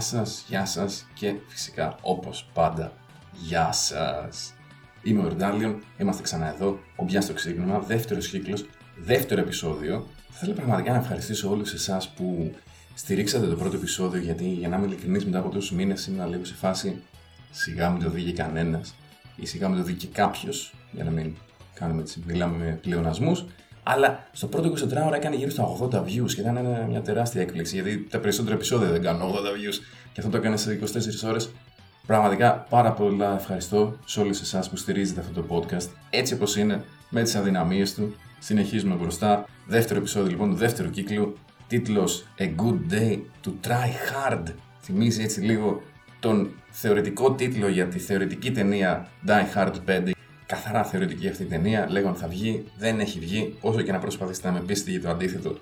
Γεια σας, γεια σας και φυσικά όπως πάντα, γεια σας. Είμαι ο Ερντάλιον, είμαστε ξανά εδώ, κουμπιά στο ξύπνημα, δεύτερος κύκλος, δεύτερο επεισόδιο. Θέλω πραγματικά να ευχαριστήσω όλους εσάς που στηρίξατε το πρώτο επεισόδιο γιατί για να είμαι ειλικρινής μετά από τόσους μήνες ήμουν λίγο σε φάση σιγά μην το δει και κανένας ή σιγά μην το δει και κάποιος για να μην κάνουμε έτσι, μιλάμε με πλεονασμούς αλλά στο πρώτο 24 ώρα έκανε γύρω στα 80 views και ήταν μια τεράστια έκπληξη γιατί τα περισσότερα επεισόδια δεν κάνουν 80 views και αυτό το έκανε σε 24 ώρες. Πραγματικά πάρα πολλά ευχαριστώ σε όλους εσάς που στηρίζετε αυτό το podcast έτσι όπως είναι, με τις αδυναμίες του. Συνεχίζουμε μπροστά. Δεύτερο επεισόδιο λοιπόν του δεύτερου κύκλου. Τίτλος A Good Day to Try Hard. Θυμίζει έτσι λίγο τον θεωρητικό τίτλο για τη θεωρητική ταινία Die Hard 5 καθαρά θεωρητική αυτή η ταινία. Λέγον θα βγει, δεν έχει βγει. Όσο και να προσπαθήσετε να με πείσετε για το αντίθετο,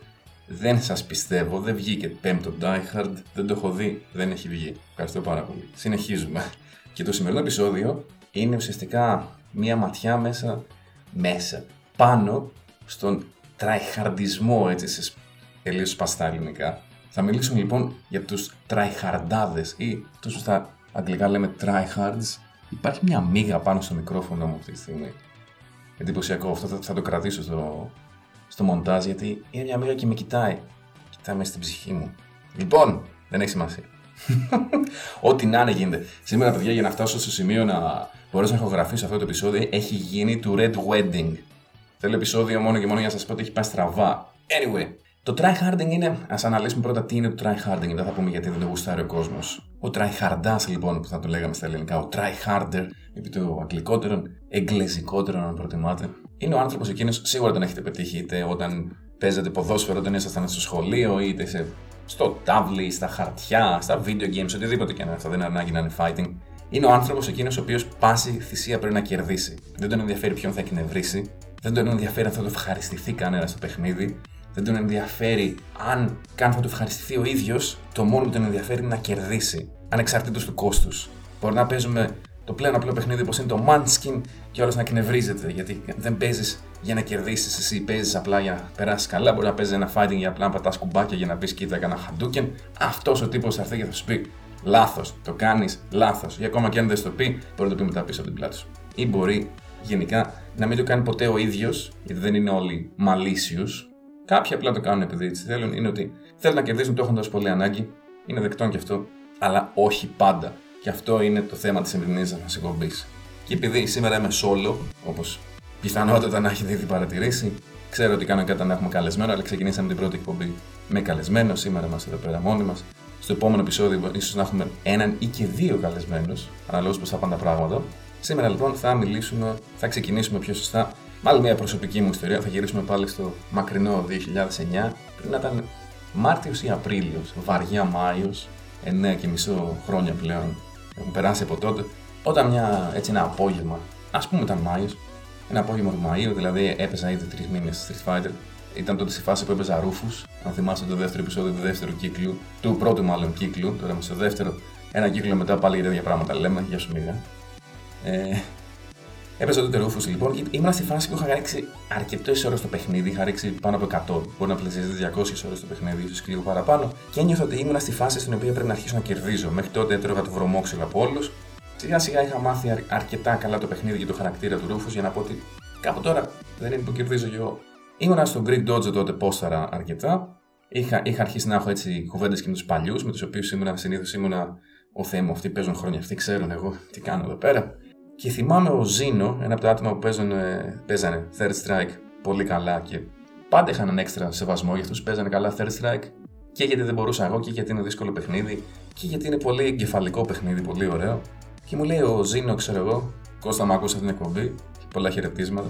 δεν σας πιστεύω. Δεν βγήκε πέμπτο Die Hard. Δεν το έχω δει, δεν έχει βγει. Ευχαριστώ πάρα πολύ. Συνεχίζουμε. Και το σημερινό επεισόδιο είναι ουσιαστικά μία ματιά μέσα, μέσα, πάνω στον τραϊχαρντισμό, έτσι, σε τελείως σπαστά ελληνικά. Θα μιλήσουμε λοιπόν για τους τραϊχαρντάδες ή τόσο στα αγγλικά λέμε tryhards Υπάρχει μια μίγα πάνω στο μικρόφωνο μου αυτή τη στιγμή. Εντυπωσιακό. Αυτό θα, θα το κρατήσω στο, στο μοντάζ γιατί είναι μια μίγα και με κοιτάει. Κοιτάει μέσα στην ψυχή μου. Λοιπόν, δεν έχει σημασία. Ό,τι να είναι γίνεται. Σήμερα, παιδιά, για να φτάσω στο σημείο να μπορέσω να ηχογραφήσω αυτό το επεισόδιο, έχει γίνει του Red Wedding. Θέλω επεισόδιο μόνο και μόνο για να σας πω ότι έχει πάει στραβά. Anyway, το tryharding είναι, ας αναλύσουμε πρώτα τι είναι το tryharding, μετά θα πούμε γιατί δεν το γουστάρει ο κόσμος. Ο tryhardά λοιπόν που θα το λέγαμε στα ελληνικά, ο tryharder, επί το αγγλικότερο, εγγλεζικότερο αν προτιμάτε, είναι ο άνθρωπος εκείνος, σίγουρα τον έχετε πετύχει είτε όταν παίζετε ποδόσφαιρο όταν ήσασταν στο σχολείο, είτε σε, στο τάβλι, στα χαρτιά, στα video games, οτιδήποτε και αν αυτό δεν είναι ανάγκη να είναι fighting. Είναι ο άνθρωπος εκείνος ο οποίος πάση θυσία πρέπει να κερδίσει. Δεν τον ενδιαφέρει ποιον θα εκνευρίσει, δεν τον ενδιαφέρει αν θα το ευχαριστηθεί κανένα στο παιχνίδι, δεν τον ενδιαφέρει αν καν θα του ευχαριστηθεί ο ίδιος, το μόνο που τον ενδιαφέρει είναι να κερδίσει, ανεξαρτήτως του κόστους. Μπορεί να παίζουμε το πλέον απλό παιχνίδι όπως είναι το Munchkin και όλος να κνευρίζεται, γιατί δεν παίζεις για να κερδίσεις εσύ, παίζεις απλά για να περάσεις καλά. Μπορεί να παίζεις ένα fighting για απλά να πατάς κουμπάκια για να πει κοίτα, έκανα χαντούκεν. Αυτός ο τύπος θα έρθει και θα σου πει Λάθος, το κάνεις λάθος. Ή ακόμα και αν δεν το πει, μπορεί να το πει μετά πίσω από την πλάτη σου. Ή μπορεί γενικά να μην το κάνει ποτέ ο ίδιος, γιατί δεν είναι όλοι μαλίσιου, Κάποιοι απλά το κάνουν επειδή έτσι θέλουν. Είναι ότι θέλουν να κερδίσουν, το έχουν τόσο πολύ ανάγκη. Είναι δεκτό και αυτό. Αλλά όχι πάντα. Και αυτό είναι το θέμα της σημερινής μας εκπομπής. Και επειδή σήμερα είμαι solo, όπως πιθανότατα να έχετε ήδη παρατηρήσει, ξέρω ότι κάνω κάτι να έχουμε καλεσμένο, αλλά ξεκινήσαμε την πρώτη εκπομπή με καλεσμένο. Σήμερα είμαστε εδώ πέρα μόνοι μας. Στο επόμενο επεισόδιο, ίσως να έχουμε έναν ή και δύο καλεσμένους, αναλόγως πώς θα πάνε τα πράγματα. Σήμερα λοιπόν θα μιλήσουμε, θα ξεκινήσουμε πιο σωστά Μάλλον μια προσωπική μου ιστορία. Θα γυρίσουμε πάλι στο μακρινό 2009, πριν να ήταν Μάρτιος ή Απρίλιος, βαριά Μάιος, 9 και μισό χρόνια πλέον. Έχουν περάσει από τότε. Όταν μια, έτσι ένα απόγευμα, ας πούμε ήταν Μάιος, ένα απόγευμα του Μαΐου, δηλαδή έπαιζα ήδη τρεις μήνες Street Fighter. Ήταν τότε στη φάση που έπαιζα ρούφους. Αν θυμάστε το δεύτερο επεισόδιο του δεύτερου κύκλου, του πρώτου μάλλον κύκλου, τώρα είμαι στο δεύτερο. Ένα κύκλο μετά πάλι για τέτοια πράγματα λέμε, για σου μίγα. Ε, Έπαιζα τότε ρούφου λοιπόν. Ήμουν στη φάση που είχα ρίξει αρκετές ώρες στο παιχνίδι. Είχα ρίξει πάνω από 100. Μπορεί να πλησιάζει 200 ώρες στο παιχνίδι, ίσως και λίγο παραπάνω. Και ένιωθα ότι ήμουν στη φάση στην οποία πρέπει να αρχίσω να κερδίζω. Μέχρι τότε έτρωγα το βρωμόξυλο από όλους. Σιγά σιγά είχα μάθει αρκετά καλά το παιχνίδι και το χαρακτήρα του ρούφους για να πω ότι κάπου τώρα δεν είναι που κερδίζω κι εγώ. Ήμουνα στο Greek Dojo τότε πόσταρα αρκετά. Είχα, είχα αρχίσει να έχω έτσι κουβέντες και με τους παλιούς, με τους οποίους ήμουνα συνήθως ήμουνα ο Θεέ μου, αυτοί παίζουν χρόνια, αυτοί ξέρουν εγώ τι κάνω εδώ πέρα. Και θυμάμαι ο Ζήνο, ένα από τα άτομα που παίζουν, παίζανε Third Strike πολύ καλά και πάντα είχαν έναν έξτρα σεβασμό για αυτούς που παίζανε καλά Third Strike και γιατί δεν μπορούσα εγώ και γιατί είναι δύσκολο παιχνίδι και γιατί είναι πολύ εγκεφαλικό παιχνίδι, πολύ ωραίο. Και μου λέει ο Ζήνο, ξέρω εγώ, Κώστα μου άκουσα την εκπομπή; Και πολλά χαιρετίσματα.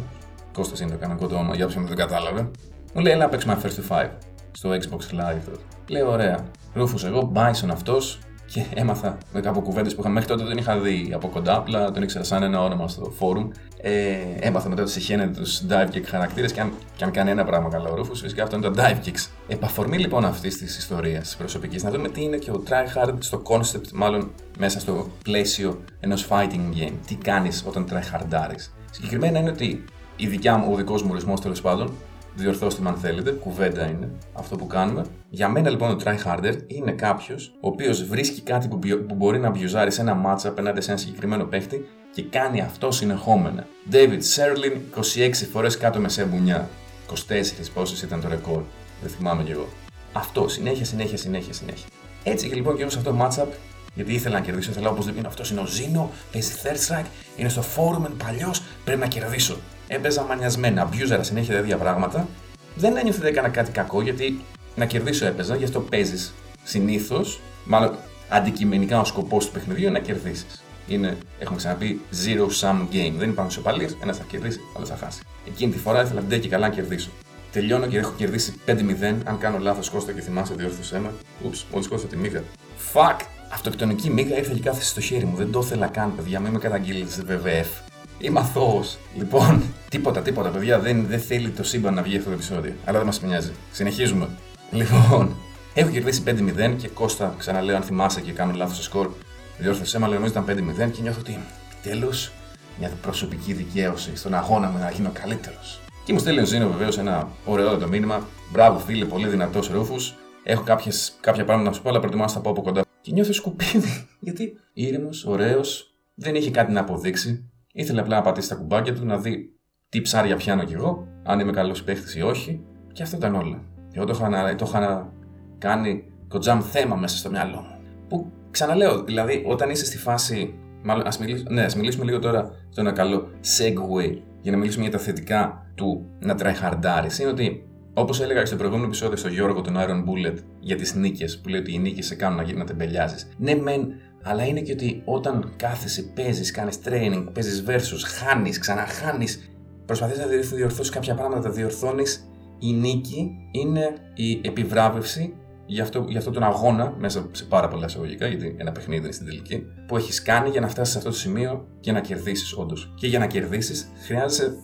Κώστα είναι το κανονικό το όνομα, για όποιον δεν κατάλαβε. Μου λέει, έλα παίξουμε First to Five στο Xbox Live. Λέω, ωραία. Ρούφους εγώ, Bison αυτός, και έμαθα με από κουβέντες που είχα μέχρι τότε δεν είχα δει από κοντά, απλά τον ήξερα σαν ένα όνομα στο φόρουμ. Ε, έμαθα μετά ότι συχαίνεται τους dive kick χαρακτήρες και αν, και αν κάνει ένα πράγμα καλά ο Ρούφος, φυσικά αυτό είναι το dive kicks. Επαφορμή λοιπόν αυτής της ιστορίας τη προσωπικής, να δούμε τι είναι και ο tryhard στο concept, μάλλον μέσα στο πλαίσιο ενός fighting game. Τι κάνεις όταν tryhardάρει. Συγκεκριμένα είναι ότι η δικιά μου, ο δικός μου ορισμός τέλος πάντων, Διορθώστε με αν θέλετε, κουβέντα είναι αυτό που κάνουμε. Για μένα λοιπόν το try harder είναι κάποιος ο οποίος βρίσκει κάτι που, που μπορεί να μπιουζάρει σε ένα match απέναντι σε ένα συγκεκριμένο παίχτη και κάνει αυτό συνεχόμενα. David Sherlin 26 φορές κάτω με σε μπουνιά. 24 πόσες ήταν το ρεκόρ. Δεν θυμάμαι κι εγώ. Αυτό συνέχεια, συνέχεια, συνέχεια, συνέχεια. Έτσι και λοιπόν και εγώ σε αυτό το matchup γιατί ήθελα να κερδίσω, ήθελα οπωσδήποτε αυτός είναι ο Ζήνο, παίζει third strike, είναι στο forum, είναι παλιός, πρέπει να κερδίσω. Έπαιζα μανιασμένα, αμπιούζαρα συνέχεια τέτοια πράγματα. Δεν ένιωθε ότι έκανα κάτι κακό γιατί να κερδίσω έπαιζα, γι' αυτό παίζεις συνήθως. Μάλλον αντικειμενικά ο σκοπός του παιχνιδιού είναι να κερδίσεις. Είναι, έχουμε ξαναπεί, zero sum game. Δεν υπάρχουν ισοπαλίες, ένας θα κερδίσει, άλλος θα χάσει. Εκείνη τη φορά ήθελα ντε και καλά να κερδίσω. Τελειώνω και έχω κερδίσει 5-0. Αν κάνω λάθος, Κώστα και θυμάσαι, διόρθωσέ με. Ούψ, μόλις κόστα τη μίγα. Fuck! Αυτοκτονική μίγα ήρθε και κάθεσε στο χέρι μου. Δεν το ήθελα καν, παιδιά. Μην με καταγγείλετε WWF. Είμαι αθώος. Λοιπόν, τίποτα, τίποτα, παιδιά. Δεν, δεν θέλει το σύμπαν να βγει αυτό το επεισόδιο. Αλλά δεν μας νοιάζει. Συνεχίζουμε. Λοιπόν, έχω κερδίσει 5-0 και Κώστα, ξαναλέω, αν θυμάσαι και κάνω λάθος στο σκορ, διόρθωσέ με, αλλά νομίζω ήταν 5-0 και νιώθω ότι τέλος μια προσωπική δικαίωση στον αγώνα μου να γίνω καλύτερος. Και μου στέλνει ο Ζήνο βεβαίως ένα ωραίο το μήνυμα. Μπράβο, φίλε, πολύ δυνατός ρούφους. Έχω κάποιες, κάποια πράγματα να σου πω, αλλά προτιμώ να τα πω από κοντά. Και νιώθω σκουπίδι. Γιατί ήρεμος, ωραίος, δεν είχε κάτι να αποδείξει. Ήθελε απλά να πατήσει τα κουμπάκια του, να δει τι ψάρια πιάνω κι εγώ, αν είμαι καλός παίχτη ή όχι. Και αυτό ήταν όλα. Εγώ το είχα, το είχα κάνει κοντζάμ θέμα μέσα στο μυαλό μου. Που ξαναλέω, δηλαδή, όταν είσαι στη φάση. Μάλλον, ας μιλήσουμε, ναι, ας μιλήσουμε λίγο τώρα στο ένα καλό segue για να μιλήσουμε για τα θετικά του να tryhardάρει. Είναι ότι Όπως έλεγα στο προηγούμενο επεισόδιο στο Γιώργο τον Iron Bullet για τις νίκες, που λέει ότι οι νίκες σε κάνουν να, να τεμπελιάζεις. Ναι, μεν, αλλά είναι και ότι όταν κάθεσαι, παίζεις, κάνεις training, παίζεις versus, χάνεις, ξαναχάνεις, προσπαθείς να διορθώσεις κάποια πράγματα, τα διορθώνεις. Η νίκη είναι η επιβράβευση για, αυτό, για αυτόν τον αγώνα, μέσα σε πάρα πολλά εισαγωγικά, γιατί ένα παιχνίδι είναι στην τελική, που έχεις κάνει για να φτάσεις σε αυτό το σημείο και να κερδίσεις, όντως. Και για να κερδίσεις, χρειάζεσαι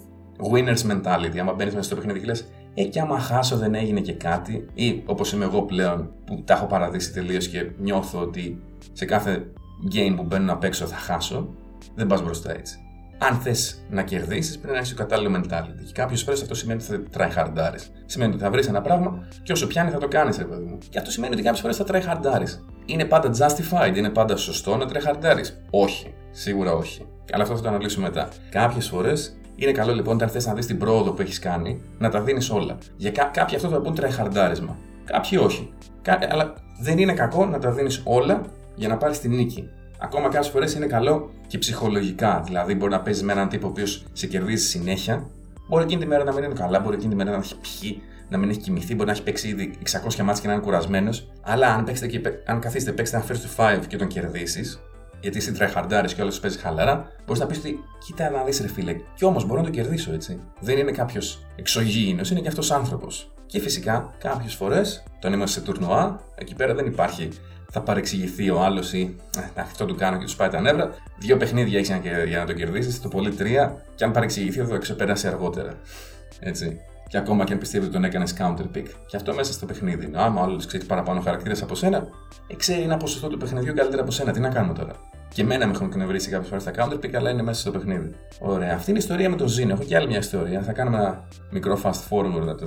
winner's mentality. Άμα μπαίνεις μέσα στο παιχνίδι και λες, ε, και άμα χάσω δεν έγινε και κάτι, ή όπως είμαι εγώ πλέον που τα έχω παραδείσει τελείως και νιώθω ότι σε κάθε game που μπαίνω να παίξω θα χάσω, δεν πας μπροστά έτσι. Αν θες να κερδίσεις, πρέπει να έχεις το κατάλληλο mentality. Και κάποιες φορές αυτό σημαίνει ότι θα try Σημαίνει ότι θα βρεις ένα πράγμα και όσο πιάνει θα το κάνεις, ρε παιδί μου. Και αυτό σημαίνει ότι κάποιες φορές θα try Είναι πάντα justified, είναι πάντα σωστό να try Όχι, σίγουρα όχι. Αλλά αυτό θα το αναλύσουμε μετά. Κάποιες φορές είναι καλό λοιπόν όταν θες να δεις την πρόοδο που έχεις κάνει να τα δίνεις όλα. Για κά- κάποιοι αυτό θα πούν τρεχαρντάρισμα. Κάποιοι όχι. Κά- αλλά δεν είναι κακό να τα δίνεις όλα για να πάρεις την νίκη. Ακόμα κάποιε φορές είναι καλό και ψυχολογικά. Δηλαδή, μπορεί να παίζεις με έναν τύπο ο οποίος σε κερδίζει συνέχεια. Μπορεί εκείνη τη μέρα να μην είναι καλά, μπορεί εκείνη τη μέρα να έχει πιει, να μην έχει κοιμηθεί, μπορεί να έχει παίξει ήδη 600 μάτια και να είναι κουρασμένος. Αλλά αν, και, αν καθίσετε, παίξετε ένα first to 5 και τον κερδίσεις, γιατί εσύ τρεχαρντάρεις και όλος παίζει χαλαρά, μπορείς να πεις ότι κοίτα να δεις ρε φίλε. Κι όμως μπορώ να το κερδίσω έτσι. Δεν είναι κάποιος εξωγήινος, είναι και αυτός άνθρωπος. Και φυσικά κάποιες φορές, όταν είμαστε σε τουρνουά, εκεί πέρα δεν υπάρχει θα παρεξηγηθεί ο άλλος ή ε, αυτό του κάνω και τους πάει τα νεύρα. Δύο παιχνίδια έχεις για να το κερδίσεις, το πολύ τρία, και αν παρεξηγηθεί θα το ξεπεράσει αργότερα. Έτσι. Και ακόμα και αν πιστεύει ότι τον έκανες counter pick. Και αυτό μέσα στο παιχνίδι. Άμα ο άλλο ξέρει παραπάνω χαρακτήρες από σένα, ε, ξέρει ένα ποσοστό του παιχνιδιού καλύτερα από σένα. Τι να κάνουμε τώρα. Και εμένα με έχουν εκνευρίσει κάποιες φορές τα counter pick, αλλά είναι μέσα στο παιχνίδι. Ωραία. Αυτή είναι η ιστορία με τον Zino. Έχω και άλλη μια ιστορία. Θα κάνουμε ένα μικρό fast forward από το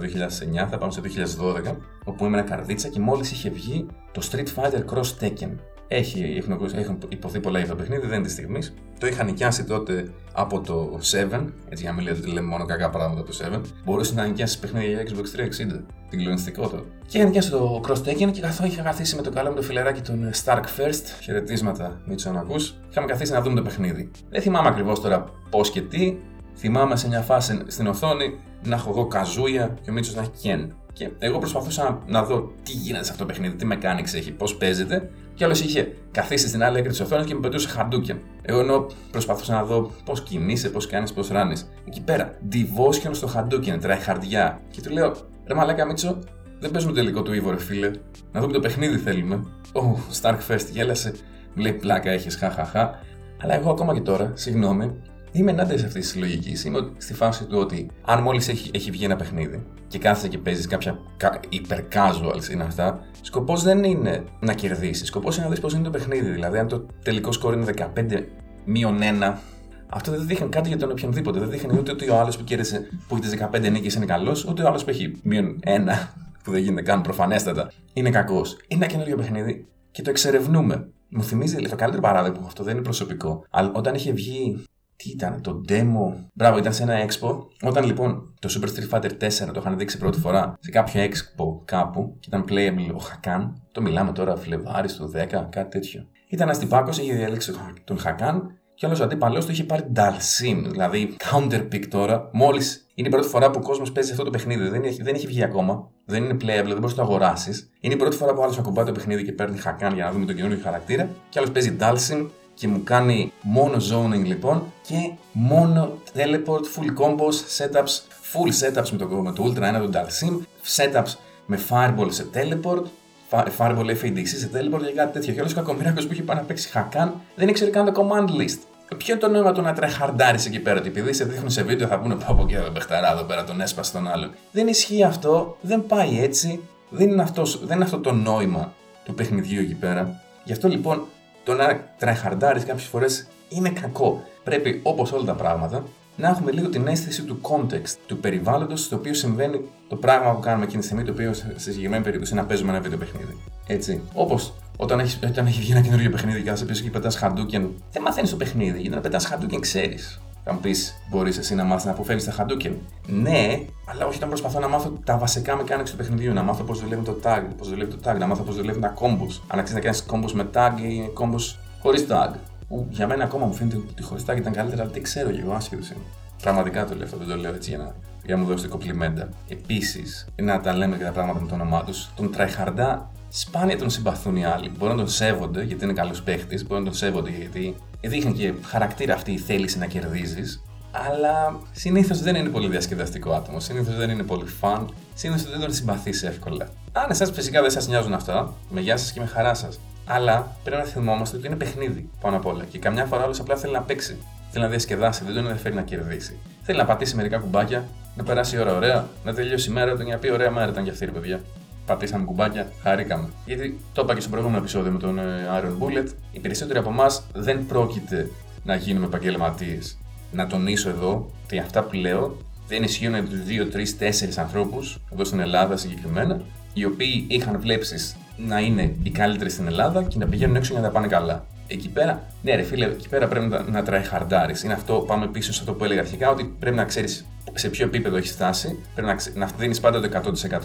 2009, θα πάμε στο 2012, όπου ήμουν καρδίτσα και μόλις είχε βγει το Street Fighter Cross Tekken. Έχει, έχουν, έχουν υποθεί πολλά για το παιχνίδι, δεν είναι της στιγμής. Το είχα νοικιάσει τότε από το 7, έτσι για να μην λέτε ότι λέμε μόνο κακά πράγματα από το 7. Μπορούσε να νοικιάσει παιχνίδι για Xbox 360, την κλονιστικότητα. Και είχα νοικιάσει το Cross Tekken και καθώ είχα καθίσει με το καλό μου το φιλεράκι τον Stark First, χαιρετίσματα Μίτσο να ακούς, είχαμε καθίσει να δούμε το παιχνίδι. Δεν θυμάμαι ακριβώς τώρα πώς και τι, θυμάμαι σε μια φάση στην οθόνη να έχω εγώ καζούια και ο Μίτσος να έχει Ken. Και εγώ προσπαθούσα να δω τι γίνεται σε αυτό το παιχνίδι, τι mechanics έχει, πώς παίζεται. Και άλλος είχε καθίσει στην άλλη άκρη της οθόνης και με πετούσε χαντούκια. Εγώ ενώ προσπαθούσα να δω πώς κινείσαι, πώς κάνεις, πώς ράνεις. Εκεί πέρα, devotion στο χαντούκιν, τραχαρδιά. Και του λέω, ρε Μαλάκα Μίτσο, δεν παίζουμε το τελικό του Ιβο, ρε φίλε. Να δούμε το παιχνίδι θέλουμε. Ω, oh, Stark First γέλασε. Μου λέει πλάκα έχεις, χαχαχά. Αλλά εγώ ακόμα και τώρα, συγγνώμη, Είμαι ενάντια σε αυτή τη λογική. Είμαι στη φάση του ότι αν μόλις έχει, έχει βγει ένα παιχνίδι και κάθεσαι και παίζεις κάποια υπερ casuals είναι αυτά, σκοπός δεν είναι να κερδίσεις. Σκοπός είναι να δεις πώς είναι το παιχνίδι. Δηλαδή, αν το τελικό σκόρ είναι 15 μείον 1, Αυτό δεν δείχνει κάτι για τον οποιονδήποτε. Δεν δείχνει ούτε ότι ο άλλος που κέρδισε που έχεις 15 νίκες είναι καλός, ούτε ο άλλος που έχει μείον ένα, που δεν γίνεται καν προφανέστατα, είναι κακός. Είναι ένα καινούριο παιχνίδι και το εξερευνούμε. Μου θυμίζει, το καλύτερο παράδειγμα αυτό δεν είναι προσωπικό. Αλλά όταν είχε βγει τι ήταν, το demo; Μπράβο, ήταν σε ένα expo. Όταν λοιπόν το Super Street Fighter 4 το είχαν δείξει πρώτη φορά σε κάποιο expo κάπου και ήταν playable ο Hakan. Το μιλάμε τώρα Φλεβάρι του 10, κάτι τέτοιο. Ήταν ένας τυπάκος, είχε διαλέξει τον Hakan και άλλο αντίπαλός του είχε πάρει Dalsim, δηλαδή counterpick τώρα. Μόλις είναι η πρώτη φορά που ο κόσμος παίζει αυτό το παιχνίδι. Δεν έχει, δεν έχει βγει ακόμα. Δεν είναι playable, δεν μπορείς να το αγοράσεις. Είναι η πρώτη φορά που άλλος ακουμπάει το παιχνίδι και παίρνει Hakan για να δούμε τον καινούριο χαρακτήρα. Και άλλος παίζει Dalsim και μου κάνει μόνο zoning λοιπόν και μόνο teleport, full combos, setups, full setups με το, με το Ultra 1 του Dalsim, setups με fireball σε teleport, fireball FADC σε teleport και κάτι τέτοιο. Και όλος ο κακομοιράκος που είχε πάει να παίξει Hakan δεν ήξερε καν το command list. Ποιο είναι το νόημα του να τρεχαρντάρει εκεί πέρα, ότι επειδή σε δείχνουν σε βίντεο θα πούνε πω από εκεί εδώ παιχταρά εδώ πέρα, τον έσπασε τον άλλον. Δεν ισχύει αυτό, δεν πάει έτσι, δεν είναι, αυτός, δεν είναι αυτό το νόημα του παιχνιδιού εκεί πέρα. Γι' αυτό λοιπόν το να τραχαρντάρει κάποιες φορές είναι κακό. Πρέπει, όπως όλα τα πράγματα, να έχουμε λίγο την αίσθηση του context, του περιβάλλοντος στο οποίο συμβαίνει το πράγμα που κάνουμε εκείνη τη στιγμή, το οποίο σε συγκεκριμένη περίπτωση είναι να παίζουμε ένα βίντεο παιχνίδι. Έτσι. Όπως όταν έχεις, όταν έχει βγει ένα καινούργιο παιχνίδι και είσαι πίσω και πετάς χαντούκεν, δεν μαθαίνεις το παιχνίδι. Γιατί να πετάς χαντούκεν ξέρεις. Θα μου πεις, μπορείς εσύ να μάθεις να αποφεύγεις τα χαντούκεν. Ναι, αλλά όχι όταν προσπαθώ να μάθω τα βασικά mechanics του παιχνιδιού. Να μάθω πώς δουλεύει το tag, πώς δουλεύει το tag, να μάθω πώς δουλεύουν τα combos. Αν αξίζει να κάνεις combos με tag ή combos χωρίς tag. Που για μένα ακόμα μου φαίνεται ότι χωρίς tag ήταν καλύτερα, αλλά τι ξέρω και εγώ, άσχετο είμαι. Πραγματικά το λέω αυτό, δεν το λέω έτσι για να, για να μου δώσετε κοπλιμέντα. Επίσης, να τα λέμε και τα πράγματα με το όνομά τους, τον τραϊχαρντά σπάνια τον συμπαθούν οι άλλοι. Μπορεί να τον σέβονται γιατί είναι καλός παίχτης, μπορεί να τον σέβονται γιατί δείχνει και χαρακτήρα αυτή η θέληση να κερδίζεις. Αλλά συνήθως δεν είναι πολύ διασκεδαστικό άτομο. Συνήθως δεν είναι πολύ φαν. Συνήθως δεν τον συμπαθείς εύκολα. Αν εσάς φυσικά δεν σας νοιάζουν αυτά, με γεια σας και με χαρά σας. Αλλά πρέπει να θυμόμαστε ότι είναι παιχνίδι πάνω απ' όλα. Και καμιά φορά άλλο απλά θέλει να παίξει. Θέλει να διασκεδάσει, δεν τον ενδιαφέρει να κερδίσει. Θέλει να πατήσει μερικά κουμπάκια, να περάσει η ώρα ωραία, να τελειώσει η μέρα του, να πει ωραία μέρα ήταν και αυτή, παιδιά πατήσαμε κουμπάκια, χαρήκαμε. Γιατί το είπα και στο προηγούμενο επεισόδιο με τον ε, Iron Bullet, οι περισσότεροι από εμάς δεν πρόκειται να γίνουμε επαγγελματίες. Να τονίσω εδώ ότι αυτά που λέω δεν ισχύουν για τους 2, 3, 4 ανθρώπους, εδώ στην Ελλάδα συγκεκριμένα, οι οποίοι είχαν βλέψεις να είναι οι καλύτεροι στην Ελλάδα και να πηγαίνουν έξω για να τα πάνε καλά. Εκεί πέρα, ναι, ρε φίλε, εκεί πέρα πρέπει να, να τραϊχαρντάρει. Είναι αυτό, πάμε πίσω σε αυτό που έλεγα αρχικά, ότι πρέπει να ξέρεις σε ποιο επίπεδο έχεις φτάσει. Πρέπει να, να δίνεις πάντα το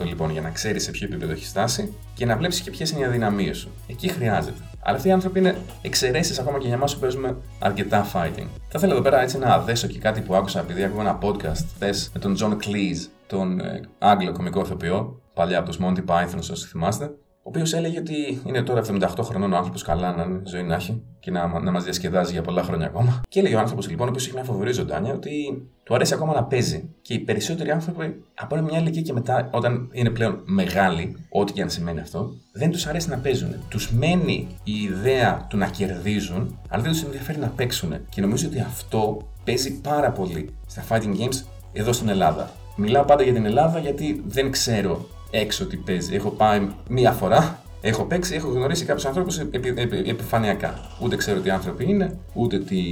100% λοιπόν για να ξέρεις σε ποιο επίπεδο έχεις φτάσει και να βλέπεις και ποιες είναι οι αδυναμίες σου. Εκεί χρειάζεται. Αλλά αυτοί οι άνθρωποι είναι εξαιρέσεις ακόμα και για εμάς που παίζουμε αρκετά fighting. Θα ήθελα εδώ πέρα έτσι να δέσω και κάτι που άκουσα επειδή άκουγα ένα podcast χθε με τον John Cleese, τον ε, Άγγλο κομικό ηθοποιό, παλιά από τους Monty Python, όσοι θυμάστε, ο οποίος έλεγε ότι είναι τώρα 78 χρονών ο άνθρωπος, καλά να είναι, ζωή να έχει και να, να μας διασκεδάζει για πολλά χρόνια ακόμα. Και έλεγε ο άνθρωπος λοιπόν, ο οποίος έχει μια φοβερή ζωντάνια, ότι του αρέσει ακόμα να παίζει. Και οι περισσότεροι άνθρωποι από μια ηλικία και μετά, όταν είναι πλέον μεγάλοι, ό,τι και αν σημαίνει αυτό, δεν τους αρέσει να παίζουν. Τους μένει η ιδέα του να κερδίζουν, αλλά δεν τους ενδιαφέρει να παίξουν. Και νομίζω ότι αυτό παίζει πάρα πολύ στα fighting games εδώ στην Ελλάδα. Μιλάω πάντα για την Ελλάδα γιατί δεν ξέρω έξω τι παίζει. Έχω πάει μία φορά, έχω παίξει, έχω γνωρίσει κάποιους ανθρώπους επι, επι, επιφανειακά. Ούτε ξέρω τι άνθρωποι είναι, ούτε τι,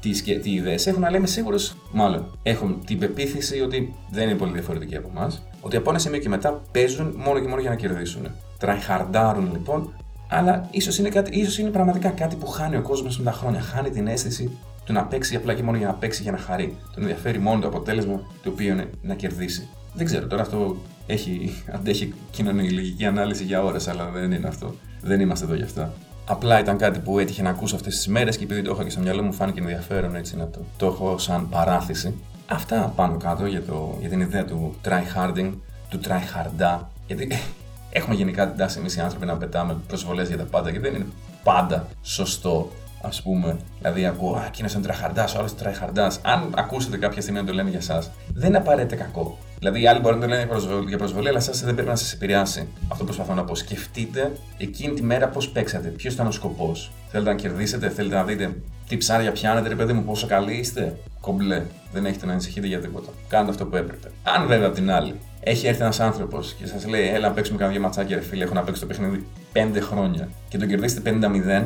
τι, τι ιδέες έχουν, αλλά είμαι σίγουρος, μάλλον έχω την πεποίθηση ότι δεν είναι πολύ διαφορετικοί από εμάς. Ότι από ένα σημείο και μετά παίζουν μόνο και μόνο για να κερδίσουν. Τραϊχαρντάρουν λοιπόν, αλλά ίσως είναι, ίσως είναι πραγματικά κάτι που χάνει ο κόσμος με τα χρόνια. Χάνει την αίσθηση του να παίξει απλά και μόνο για να παίξει για να χαρεί. Τον ενδιαφέρει μόνο το αποτέλεσμα το οποίο είναι να κερδίσει. Δεν ξέρω, τώρα αυτό έχει, αντέχει κοινωνική ανάλυση για ώρες, αλλά δεν είναι αυτό. Δεν είμαστε εδώ γι' αυτά. Απλά ήταν κάτι που έτυχε να ακούσω αυτές τις μέρες και επειδή το είχα και στο μυαλό μου, φάνηκε ενδιαφέρον έτσι να το, το έχω σαν παράθεση. Αυτά πάνω κάτω για, το, για την ιδέα του try harding, του try harda. Γιατί έχουμε γενικά την τάση εμείς οι άνθρωποι να πετάμε προσβολές για τα πάντα και δεν είναι πάντα σωστό ας πούμε. Δηλαδή, ακούω, Α, εκείνος είναι τραχαρντάς, ο άλλος είναι τραχαρντάς. Αν ακούσετε κάποια στιγμή να το λένε για εσά, δεν είναι απαραίτητα κακό. Δηλαδή, οι άλλοι μπορεί να το λένε για προσβολή, αλλά εσά δεν πρέπει να σας επηρεάσει. Αυτό προσπαθώ να πω. Σκεφτείτε εκείνη τη μέρα πώς παίξατε, ποιος ήταν ο σκοπός. Θέλετε να κερδίσετε, θέλετε να δείτε τι ψάρια πιάνετε, ρε παιδί μου, πόσο καλοί είστε. Κομπλέ. Δεν έχετε να ανησυχείτε για τίποτα. Κάντε αυτό που έπρεπε. Αν βέβαια την άλλη έχει έρθει ένας άνθρωπος και σας λέει: Έλα να παίξουμε κανένα ματσάκια, ρε φίλε, έχω να παίξω το παιχνίδι 5 χρόνια και τον κερδίσετε 50-0,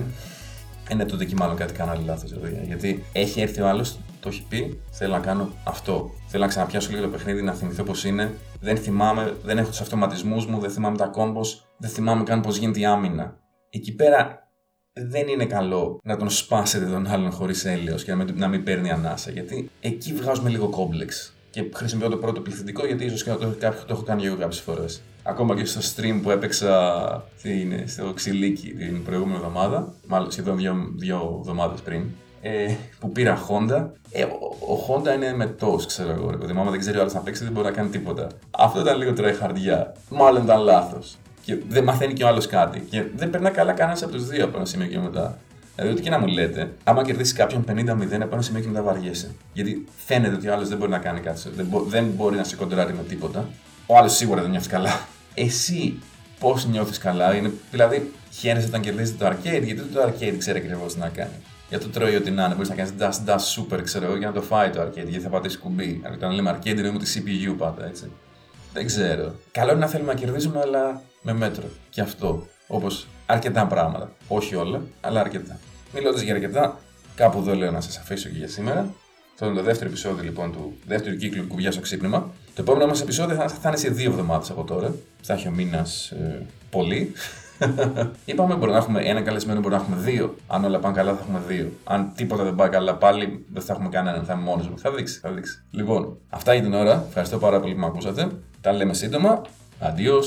Ε, ναι, τότε εκεί μάλλον κάτι κάνω λάθος, Γιατί έχει έρθει ο άλλος, το έχει πει, θέλω να κάνω αυτό. Θέλω να ξαναπιάσω λίγο το παιχνίδι, να θυμηθώ πώς είναι. Δεν θυμάμαι, δεν έχω τους αυτοματισμούς μου, δεν θυμάμαι τα κόμπος, δεν θυμάμαι καν πώς γίνεται η άμυνα. Εκεί πέρα δεν είναι καλό να τον σπάσετε τον άλλον χωρίς έλεος και να μην, να μην παίρνει ανάσα. Γιατί εκεί βγάζουμε λίγο κόμπλεξ. Και χρησιμοποιώ το πρώτο πληθυντικό γιατί ίσως και το, το, το έχω κάνει εγώ κάποιες φορές. Ακόμα και στο stream που έπαιξα τι είναι, στο ξυλίκι την προηγούμενη εβδομάδα, μάλλον σχεδόν δύο, δύο εβδομάδες πριν, ε, που πήρα Honda. Ε, ο, ο Honda είναι με toast, ξέρω εγώ. Δηλαδή, άμα δεν ξέρει ο άλλος να παίξει, δεν μπορεί να κάνει τίποτα. Αυτό ήταν λίγο τρέχαρδιά. Μάλλον ήταν λάθος. Και δεν μαθαίνει και ο άλλος κάτι. Και δεν περνά καλά κανένας από τους δύο από ένα σημείο και μετά. Δηλαδή, ό,τι και να μου λέτε, άμα κερδίσεις κάποιον 50-0 από ένα σημείο και μετά βαριέσαι. Γιατί φαίνεται ότι ο άλλος δεν μπορεί να κάνει κάτι, δεν, μπο, δεν μπορεί να σε κοντράρει με τίποτα. Ο άλλος σίγουρα δεν νιώθει καλά. Εσύ πώς νιώθεις καλά, είναι, δηλαδή χαίρεσαι όταν κερδίζεις το arcade, γιατί το arcade ξέρει ακριβώς τι να κάνει. Για το τρώει ό,τι να είναι, μπορείς να κάνεις dash dash super, ξέρω εγώ, για να το φάει το arcade, γιατί θα πατήσει κουμπί. Όταν λέμε arcade, εννοούμε τη CPU πάντα, έτσι. Δεν ξέρω. Καλό είναι να θέλουμε να κερδίζουμε, αλλά με μέτρο. Και αυτό. Όπως αρκετά πράγματα. Όχι όλα, αλλά αρκετά. Μιλώντας για αρκετά, κάπου εδώ λέω να σας αφήσω και για σήμερα. Αυτό είναι το δεύτερο επεισόδιο λοιπόν του δεύτερου κύκλου κουβιά στο ξύπνημα. Το επόμενο μας επεισόδιο θα, θα είναι σε δύο εβδομάδες από τώρα. Θα έχει ο μήνας ε, πολύ. Είπαμε μπορεί να έχουμε ένα καλεσμένο, μπορεί να έχουμε δύο. Αν όλα πάνε καλά, θα έχουμε δύο. Αν τίποτα δεν πάει καλά, πάλι δεν θα έχουμε κανέναν, θα είμαι μόνος μου. Θα δείξει, θα δείξει. Λοιπόν, αυτά για την ώρα. Ευχαριστώ πάρα πολύ που με ακούσατε. Τα λέμε σύντομα. Αντίο.